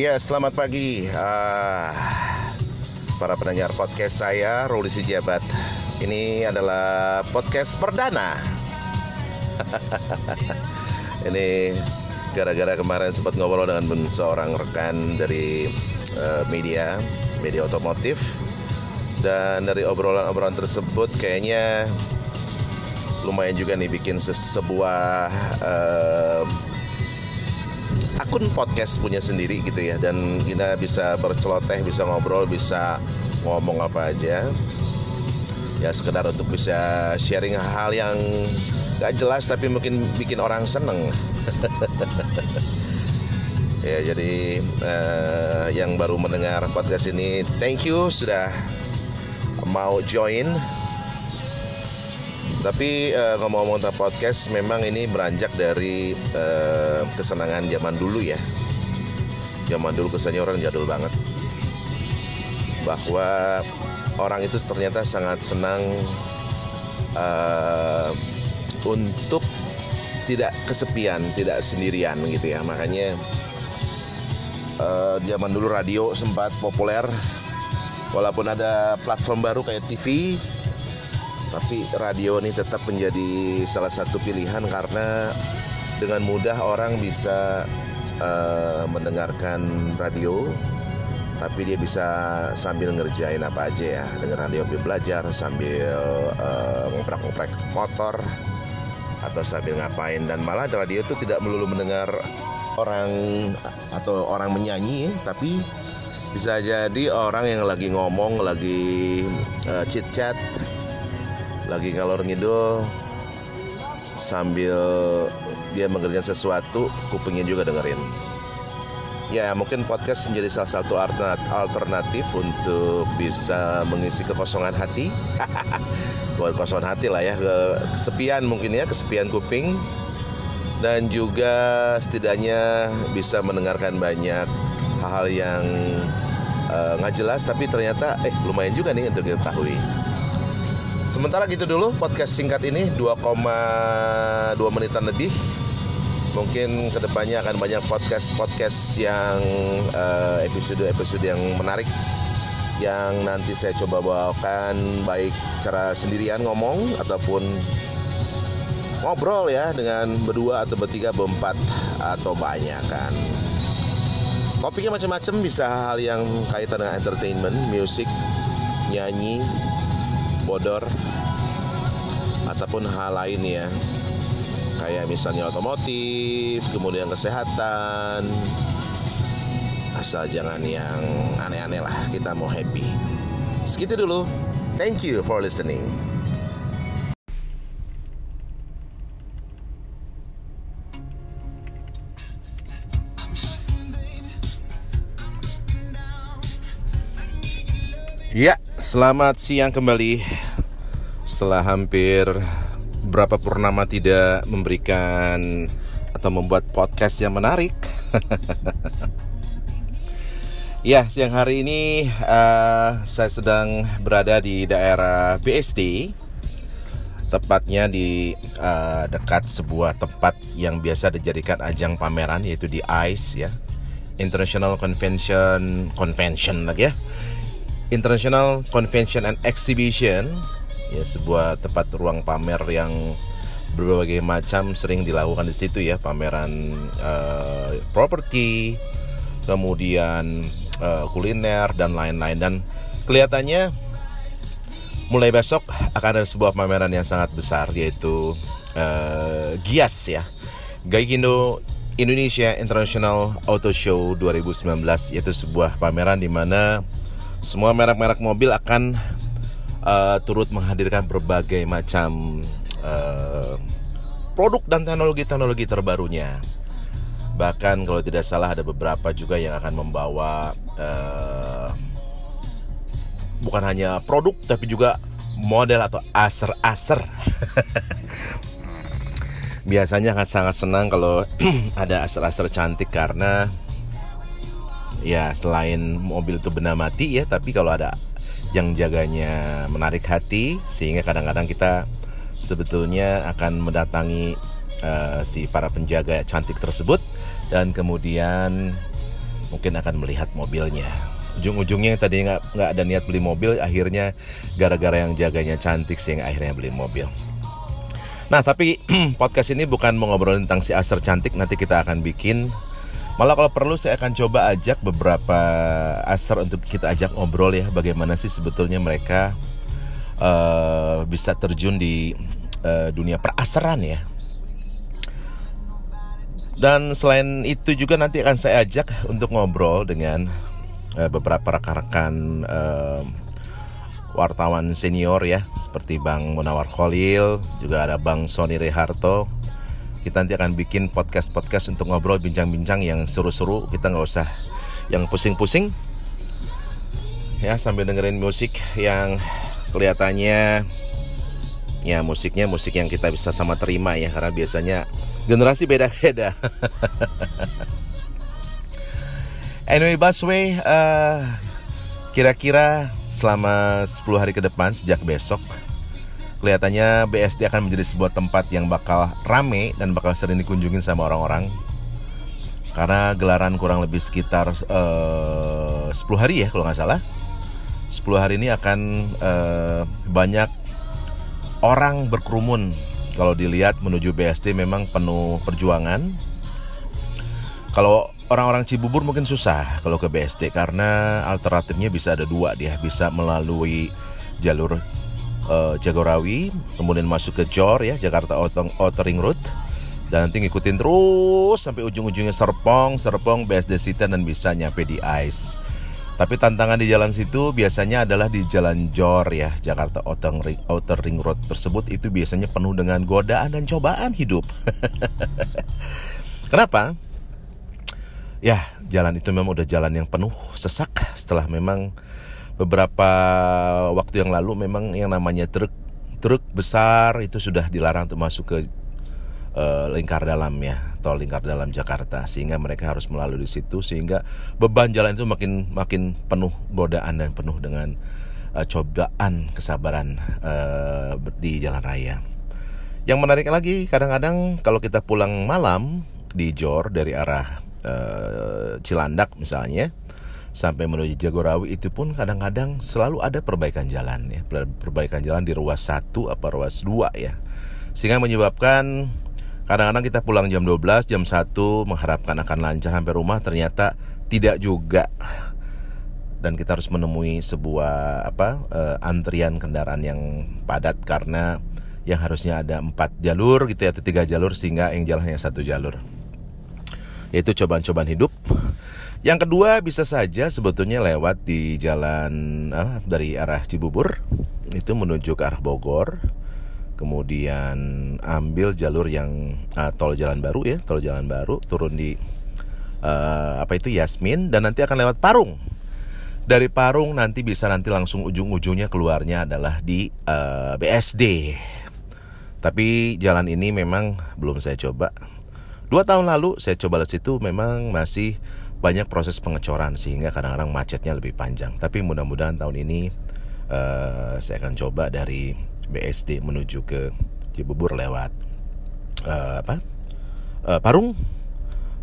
Iya, selamat pagi uh, para pendengar podcast saya, Ruli Sijabat. Ini adalah podcast perdana. Ini gara-gara kemarin sempat ngobrol dengan seorang rekan dari uh, media, media otomotif. Dan dari obrolan-obrolan tersebut kayaknya lumayan juga nih bikin sebuah uh, akun podcast punya sendiri gitu ya. Dan kita bisa berceloteh bisa ngobrol bisa ngomong apa aja. Ya sekedar untuk bisa sharing hal yang gak jelas tapi mungkin bikin orang seneng. Ya jadi uh, yang baru mendengar podcast ini thank you sudah mau join tapi uh, ngomong-ngomong tentang podcast memang ini beranjak dari uh, kesenangan zaman dulu ya. Zaman dulu kesannya orang jadul banget. Bahwa orang itu ternyata sangat senang uh, untuk tidak kesepian, tidak sendirian gitu ya. Makanya uh, zaman dulu radio sempat populer. Walaupun ada platform baru kayak TV tapi radio ini tetap menjadi salah satu pilihan karena dengan mudah orang bisa uh, mendengarkan radio tapi dia bisa sambil ngerjain apa aja ya. Dengan radio sambil belajar sambil uh, ngoprek-ngoprek motor atau sambil ngapain. Dan malah radio itu tidak melulu mendengar orang atau orang menyanyi tapi bisa jadi orang yang lagi ngomong lagi uh, chit chat lagi ngalor ngidul sambil dia mengerjakan sesuatu kupingnya juga dengerin. Ya mungkin podcast menjadi salah satu alternatif untuk bisa mengisi kekosongan hati. Buat kosongan hati lah ya kesepian mungkin ya kesepian kuping. Dan juga setidaknya bisa mendengarkan banyak hal-hal yang uh, nggak jelas tapi ternyata eh lumayan juga nih untuk diketahui Sementara gitu dulu podcast singkat ini 2,2 menitan lebih. Mungkin ke depannya akan banyak podcast-podcast yang episode-episode uh, yang menarik yang nanti saya coba bawakan baik cara sendirian ngomong ataupun ngobrol ya dengan berdua atau bertiga berempat atau banyak kan topiknya macam-macam bisa hal yang kaitan dengan entertainment, musik, nyanyi, bodor ataupun hal lain ya. Kayak misalnya otomotif kemudian kesehatan. Asal jangan yang aneh-aneh lah kita mau happy. Segitu dulu. Thank you for listening Ya, selamat siang kembali. Setelah hampir berapa purnama tidak memberikan atau membuat podcast yang menarik. ya, siang hari ini uh, saya sedang berada di daerah BSD. Tepatnya di uh, dekat sebuah tempat yang biasa dijadikan ajang pameran yaitu di ICE ya. International Convention Convention lagi ya International Convention and Exhibition. Ya sebuah tempat ruang pamer yang berbagai macam sering dilakukan di situ ya. Pameran uh, properti kemudian uh, kuliner dan lain-lain. Dan kelihatannya mulai besok akan ada sebuah pameran yang sangat besar yaitu uh, GIAS ya. Gaikindo Indonesia International Auto Show 2019 yaitu sebuah pameran di mana semua merek-merek mobil akan uh, turut menghadirkan berbagai macam uh, produk dan teknologi-teknologi terbarunya. Bahkan kalau tidak salah ada beberapa juga yang akan membawa uh, bukan hanya produk tapi juga model atau aser-aser. Biasanya akan sangat senang kalau ada aser-aser cantik karena ya selain mobil itu benda mati ya tapi kalau ada yang jaganya menarik hati sehingga kadang-kadang kita sebetulnya akan mendatangi uh, si para penjaga cantik tersebut dan kemudian mungkin akan melihat mobilnya. Ujung-ujungnya tadi nggak nggak ada niat beli mobil akhirnya gara-gara yang jaganya cantik sehingga akhirnya beli mobil. Nah tapi podcast ini bukan mau ngobrolin tentang si Acer cantik nanti kita akan bikin malah kalau perlu saya akan coba ajak beberapa Acer untuk kita ajak ngobrol ya bagaimana sih sebetulnya mereka uh, bisa terjun di uh, dunia perasaran ya dan selain itu juga nanti akan saya ajak untuk ngobrol dengan uh, beberapa rekan-rekan uh, wartawan senior ya seperti Bang Munawar Khalil, juga ada Bang Sony Reharto. Kita nanti akan bikin podcast-podcast untuk ngobrol bincang-bincang yang seru-seru. Kita nggak usah yang pusing-pusing. Ya sambil dengerin musik yang kelihatannya ya musiknya musik yang kita bisa sama terima ya karena biasanya generasi beda-beda. anyway, Busway uh, kira-kira selama 10 hari ke depan sejak besok kelihatannya BSD akan menjadi sebuah tempat yang bakal rame dan bakal sering dikunjungin sama orang-orang. Karena gelaran kurang lebih sekitar uh, 10 hari ya kalau nggak salah. 10 hari ini akan uh, banyak orang berkerumun. Kalau dilihat menuju BSD memang penuh perjuangan. Kalau orang-orang Cibubur mungkin susah kalau ke BSD karena alternatifnya bisa ada dua dia bisa melalui jalur uh, Jagorawi kemudian masuk ke Jor ya Jakarta Outer Ring Road dan nanti ngikutin terus sampai ujung-ujungnya Serpong, Serpong, BSD City dan bisa nyampe di Ice. Tapi tantangan di jalan situ biasanya adalah di Jalan Jor ya, Jakarta Outer Ring, Outer Ring Road tersebut itu biasanya penuh dengan godaan dan cobaan hidup. Kenapa? Ya, jalan itu memang udah jalan yang penuh sesak setelah memang beberapa waktu yang lalu memang yang namanya truk truk besar itu sudah dilarang untuk masuk ke uh, lingkar dalam ya tol lingkar dalam Jakarta sehingga mereka harus melalui di situ sehingga beban jalan itu makin makin penuh godaan dan penuh dengan uh, cobaan kesabaran uh, di jalan raya. Yang menarik lagi kadang-kadang kalau kita pulang malam di Jor dari arah uh, Cilandak misalnya sampai menuju Jagorawi itu pun kadang-kadang selalu ada perbaikan jalan ya perbaikan jalan di ruas 1 apa ruas 2 ya sehingga menyebabkan Kadang-kadang kita pulang jam 12, jam 1 mengharapkan akan lancar sampai rumah ternyata tidak juga. Dan kita harus menemui sebuah apa uh, antrian kendaraan yang padat karena yang harusnya ada empat jalur gitu ya atau tiga jalur sehingga yang jalan hanya satu jalur. Yaitu cobaan-cobaan hidup. Yang kedua bisa saja sebetulnya lewat di jalan uh, dari arah Cibubur. Itu menuju ke arah Bogor. Kemudian ambil jalur yang uh, tol jalan baru ya tol jalan baru turun di uh, apa itu Yasmin dan nanti akan lewat Parung. Dari Parung nanti bisa nanti langsung ujung-ujungnya keluarnya adalah di uh, BSD tapi jalan ini memang belum saya coba. Dua tahun lalu saya coba di situ memang masih banyak proses pengecoran sehingga kadang-kadang macetnya lebih panjang tapi mudah-mudahan tahun ini uh, saya akan coba dari BSD menuju ke Cibubur lewat uh, apa uh, Parung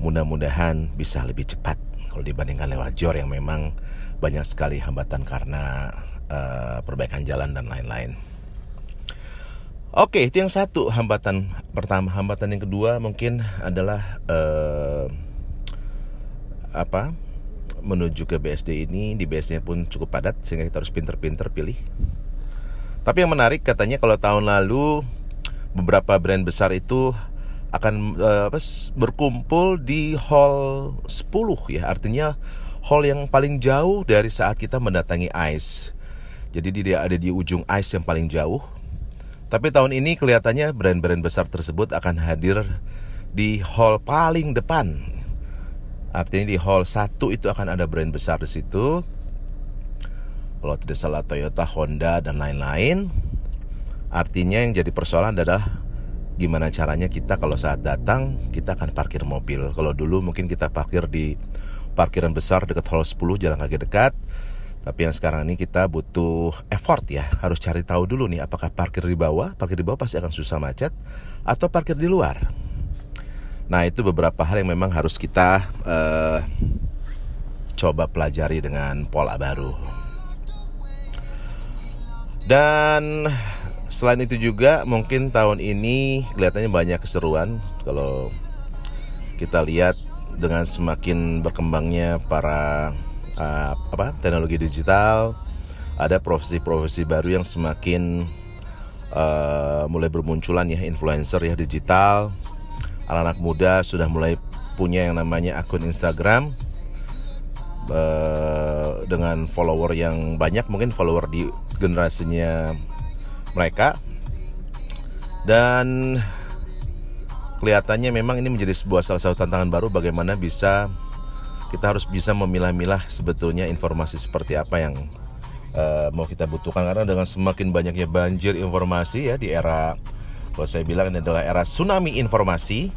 mudah-mudahan bisa lebih cepat kalau dibandingkan lewat Jor yang memang banyak sekali hambatan karena uh, perbaikan jalan dan lain-lain. Oke, itu yang satu hambatan pertama. Hambatan yang kedua mungkin adalah uh, apa? Menuju ke BSD ini di BSD pun cukup padat sehingga kita harus pinter-pinter pilih tapi yang menarik katanya kalau tahun lalu beberapa brand besar itu akan uh, apa, berkumpul di hall 10 ya. Artinya hall yang paling jauh dari saat kita mendatangi ICE. Jadi dia ada di ujung ICE yang paling jauh. Tapi tahun ini kelihatannya brand-brand besar tersebut akan hadir di hall paling depan. Artinya di hall 1 itu akan ada brand besar di situ kalau tidak salah Toyota, Honda dan lain-lain. Artinya yang jadi persoalan adalah gimana caranya kita kalau saat datang kita akan parkir mobil. Kalau dulu mungkin kita parkir di parkiran besar dekat hall 10 jalan kaki dekat. Tapi yang sekarang ini kita butuh effort ya, harus cari tahu dulu nih apakah parkir di bawah, parkir di bawah pasti akan susah macet atau parkir di luar. Nah, itu beberapa hal yang memang harus kita uh, coba pelajari dengan pola baru. Dan selain itu juga mungkin tahun ini kelihatannya banyak keseruan kalau kita lihat dengan semakin berkembangnya para uh, apa teknologi digital ada profesi-profesi baru yang semakin uh, mulai bermunculan ya influencer ya digital anak-anak muda sudah mulai punya yang namanya akun Instagram uh, dengan follower yang banyak mungkin follower di generasinya mereka. Dan kelihatannya memang ini menjadi sebuah salah satu tantangan baru bagaimana bisa kita harus bisa memilah-milah sebetulnya informasi seperti apa yang uh, mau kita butuhkan. Karena dengan semakin banyaknya banjir informasi ya di era kalau saya bilang ini adalah era tsunami informasi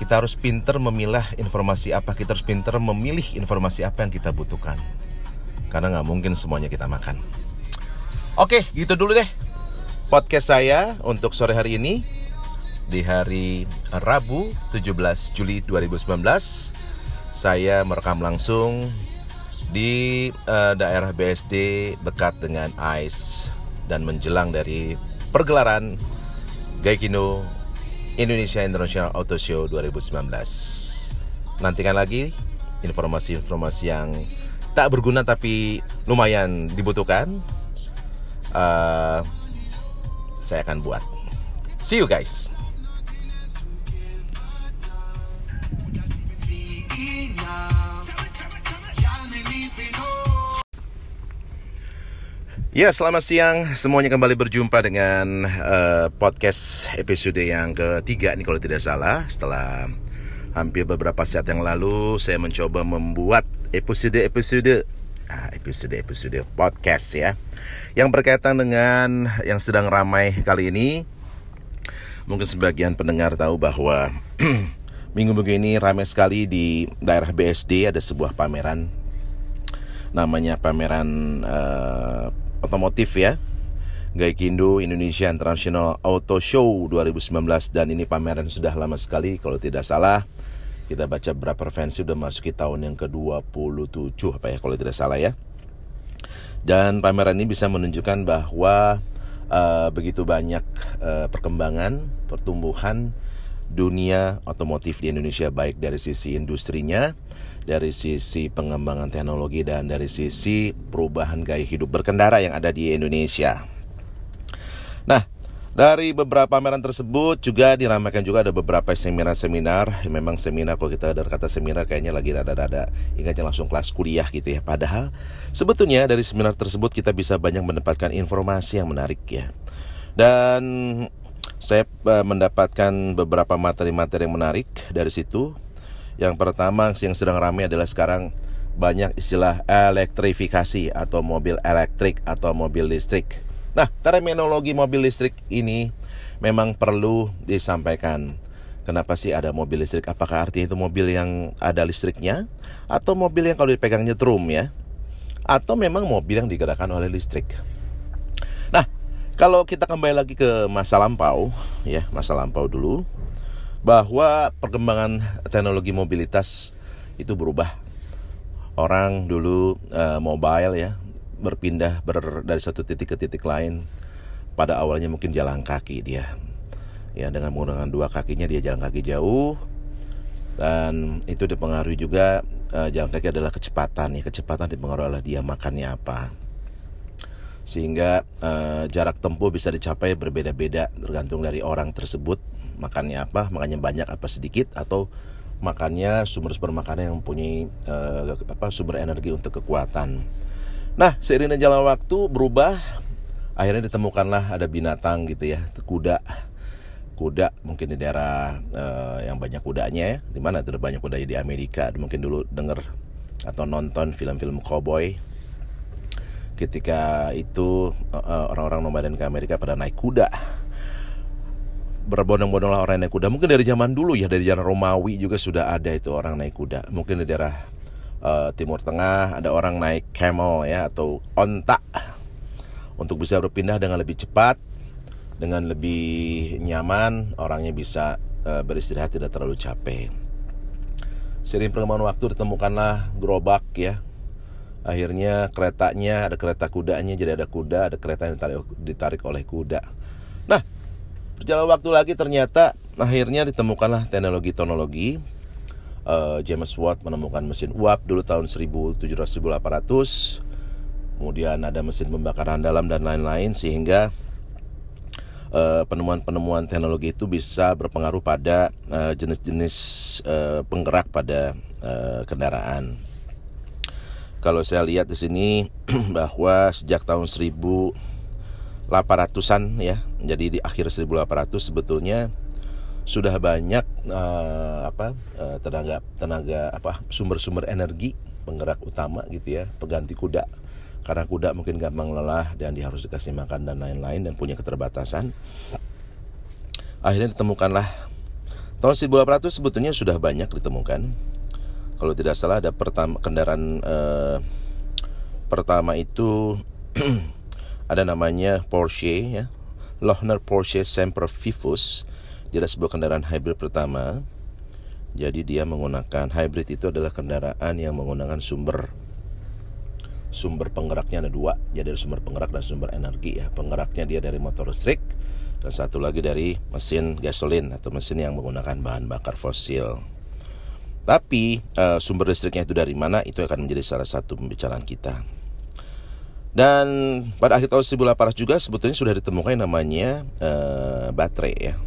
kita harus pinter memilah informasi apa kita harus pinter memilih informasi apa yang kita butuhkan. Karena nggak mungkin semuanya kita makan. Oke gitu dulu deh podcast saya untuk sore hari ini. Di hari Rabu 17 Juli 2019 saya merekam langsung di uh, daerah BSD dekat dengan ICE dan menjelang dari pergelaran Gaikindo Indonesia International Auto Show 2019. Nantikan lagi informasi-informasi yang tak berguna tapi lumayan dibutuhkan. Uh, saya akan buat. See you guys. Ya, selamat siang. Semuanya kembali berjumpa dengan uh, podcast episode yang ketiga nih kalau tidak salah. Setelah hampir beberapa saat yang lalu, saya mencoba membuat episode-episode ah, episode-episode podcast ya yang berkaitan dengan yang sedang ramai kali ini. Mungkin sebagian pendengar tahu bahwa minggu begini ramai sekali di daerah BSD ada sebuah pameran namanya pameran uh, otomotif ya. Gaikindo Indonesia International Auto Show 2019 dan ini pameran sudah lama sekali kalau tidak salah. Kita baca berapa referensi udah masuki tahun yang ke-27 apa ya kalau tidak salah ya. Dan pameran ini bisa menunjukkan bahwa uh, begitu banyak uh, perkembangan pertumbuhan dunia otomotif di Indonesia baik dari sisi industrinya, dari sisi pengembangan teknologi dan dari sisi perubahan gaya hidup berkendara yang ada di Indonesia. Nah, dari beberapa pameran tersebut juga diramaikan juga ada beberapa seminar-seminar. Memang seminar kalau kita ada kata seminar kayaknya lagi rada-rada ingatnya langsung kelas kuliah gitu ya. Padahal sebetulnya dari seminar tersebut kita bisa banyak mendapatkan informasi yang menarik ya. Dan saya uh, mendapatkan beberapa materi-materi yang menarik dari situ. Yang pertama yang sedang ramai adalah sekarang banyak istilah elektrifikasi atau mobil elektrik atau mobil listrik. Nah, terminologi mobil listrik ini memang perlu disampaikan. Kenapa sih ada mobil listrik? Apakah artinya itu mobil yang ada listriknya atau mobil yang kalau dipegang nyetrum ya? Atau memang mobil yang digerakkan oleh listrik? Nah, kalau kita kembali lagi ke masa lampau, ya masa lampau dulu, bahwa perkembangan teknologi mobilitas itu berubah. Orang dulu uh, mobile ya berpindah ber, dari satu titik ke titik lain. Pada awalnya mungkin jalan kaki dia, ya dengan menggunakan dua kakinya dia jalan kaki jauh. Dan itu dipengaruhi juga uh, jalan kaki adalah kecepatan ya. Kecepatan dipengaruhi oleh dia makannya apa. Sehingga uh, jarak tempuh bisa dicapai berbeda-beda tergantung dari orang tersebut makannya apa makannya banyak apa sedikit atau makannya sumber-sumber makanan yang mempunyai uh, apa sumber energi untuk kekuatan. Nah seiring jalan waktu berubah akhirnya ditemukanlah ada binatang gitu ya kuda. Kuda mungkin di daerah uh, yang banyak kudanya ya. Di mana ada banyak kuda? Di Amerika. Mungkin dulu dengar atau nonton film-film cowboy. Ketika itu uh, orang-orang nomaden ke Amerika pada naik kuda berbondong-bondonglah orang naik kuda mungkin dari zaman dulu ya dari zaman Romawi juga sudah ada itu orang naik kuda mungkin di daerah uh, Timur Tengah ada orang naik camel ya atau onta untuk bisa berpindah dengan lebih cepat dengan lebih nyaman orangnya bisa uh, beristirahat tidak terlalu capek Sering perkembangan waktu ditemukanlah gerobak ya. Akhirnya keretanya ada kereta kudanya jadi ada kuda, ada kereta yang ditarik, ditarik oleh kuda. Nah, berjalan waktu lagi ternyata akhirnya ditemukanlah teknologi-teknologi uh, James Watt menemukan mesin uap dulu tahun 1700 1800 kemudian ada mesin pembakaran dalam dan lain-lain sehingga eh, penemuan-penemuan uh, teknologi itu bisa berpengaruh pada eh, jenis-jenis uh, uh, penggerak pada uh, kendaraan. Kalau saya lihat di sini bahwa sejak tahun 1800-an ya, jadi di akhir 1800 sebetulnya sudah banyak uh, apa uh, tenaga tenaga apa sumber-sumber energi penggerak utama gitu ya, pengganti kuda karena kuda mungkin gampang lelah dan dia harus dikasih makan dan lain-lain dan punya keterbatasan. Akhirnya ditemukanlah tahun 1800 sebetulnya sudah banyak ditemukan. Kalau tidak salah ada pertama kendaraan eh, pertama itu ada namanya Porsche ya. Lohner Porsche Semper Vivus. Dia adalah sebuah kendaraan hybrid pertama. Jadi dia menggunakan hybrid itu adalah kendaraan yang menggunakan sumber sumber penggeraknya ada dua jadi ada sumber penggerak dan sumber energi ya penggeraknya dia dari motor listrik dan satu lagi dari mesin gasolin atau mesin yang menggunakan bahan bakar fosil tapi uh, sumber listriknya itu dari mana itu akan menjadi salah satu pembicaraan kita dan pada akhir tahun 1800 juga sebetulnya sudah ditemukan namanya uh, baterai ya.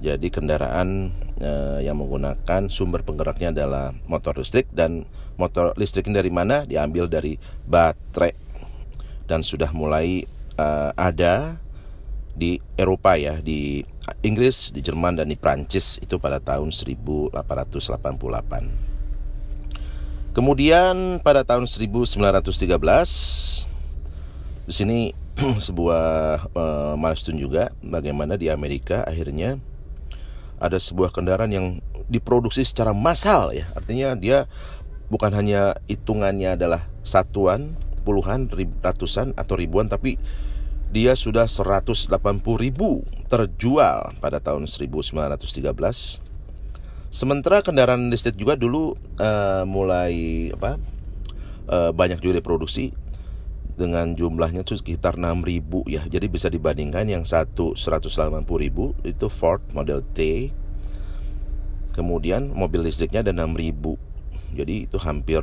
Jadi kendaraan uh, yang menggunakan sumber penggeraknya adalah motor listrik dan motor listrik dari mana? Diambil dari baterai. Dan sudah mulai uh, ada di Eropa ya. Di Inggris, di Jerman dan di Prancis itu pada tahun 1888. Kemudian pada tahun 1913 di sini sebuah uh, milestone juga bagaimana di Amerika akhirnya ada sebuah kendaraan yang diproduksi secara massal ya. Artinya dia bukan hanya hitungannya adalah satuan, puluhan, ratusan atau ribuan tapi dia sudah 180 ribu terjual pada tahun 1913. Sementara kendaraan listrik juga dulu uh, mulai apa uh, banyak juga diproduksi dengan jumlahnya itu sekitar 6 ribu ya. Jadi bisa dibandingkan yang satu 180 ribu itu Ford Model T. Kemudian mobil listriknya ada 6 ribu jadi itu hampir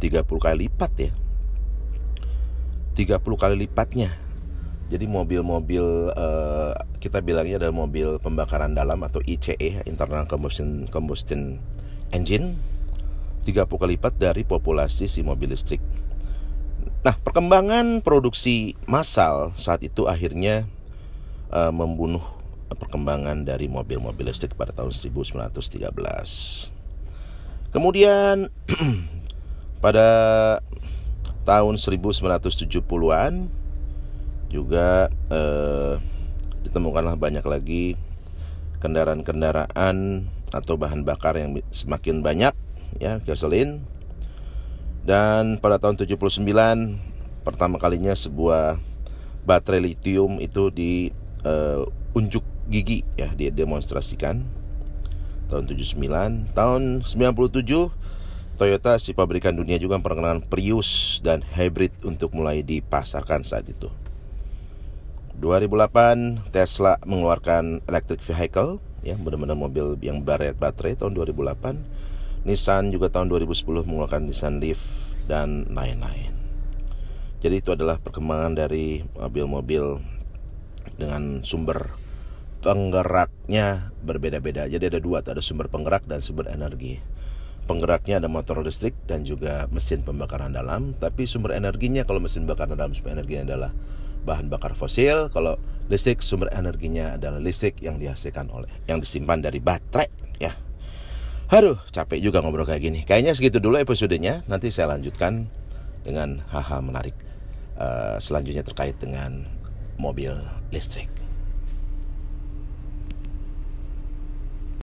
30 kali lipat ya 30 kali lipatnya jadi mobil-mobil uh, kita bilangnya adalah mobil pembakaran dalam atau ICE internal combustion combustion engine 30 kali lipat dari populasi si mobil listrik. Nah, perkembangan produksi massal saat itu akhirnya uh, membunuh perkembangan dari mobil-mobil listrik pada tahun 1913. Kemudian pada tahun 1970-an juga eh, ditemukanlah banyak lagi kendaraan-kendaraan atau bahan bakar yang semakin banyak ya gasolin. Dan pada tahun 79 pertama kalinya sebuah baterai lithium itu di uh, unjuk gigi ya didemonstrasikan. Tahun 79 tahun 97 Toyota si pabrikan dunia juga memperkenalkan Prius dan hybrid untuk mulai dipasarkan saat itu 2008 Tesla mengeluarkan electric vehicle ya benar-benar mobil yang baret baterai tahun 2008 Nissan juga tahun 2010 mengeluarkan Nissan Leaf dan lain-lain jadi itu adalah perkembangan dari mobil-mobil dengan sumber penggeraknya berbeda-beda. Jadi ada dua, ada sumber penggerak dan sumber energi. Penggeraknya ada motor listrik dan juga mesin pembakaran dalam. Tapi sumber energinya kalau mesin pembakaran dalam sumber energinya adalah bahan bakar fosil. Kalau listrik sumber energinya adalah listrik yang dihasilkan oleh yang disimpan dari baterai ya. Aduh, capek juga ngobrol kayak gini. Kayaknya segitu dulu episodenya. Nanti saya lanjutkan dengan hal-hal menarik uh, selanjutnya terkait dengan mobil listrik.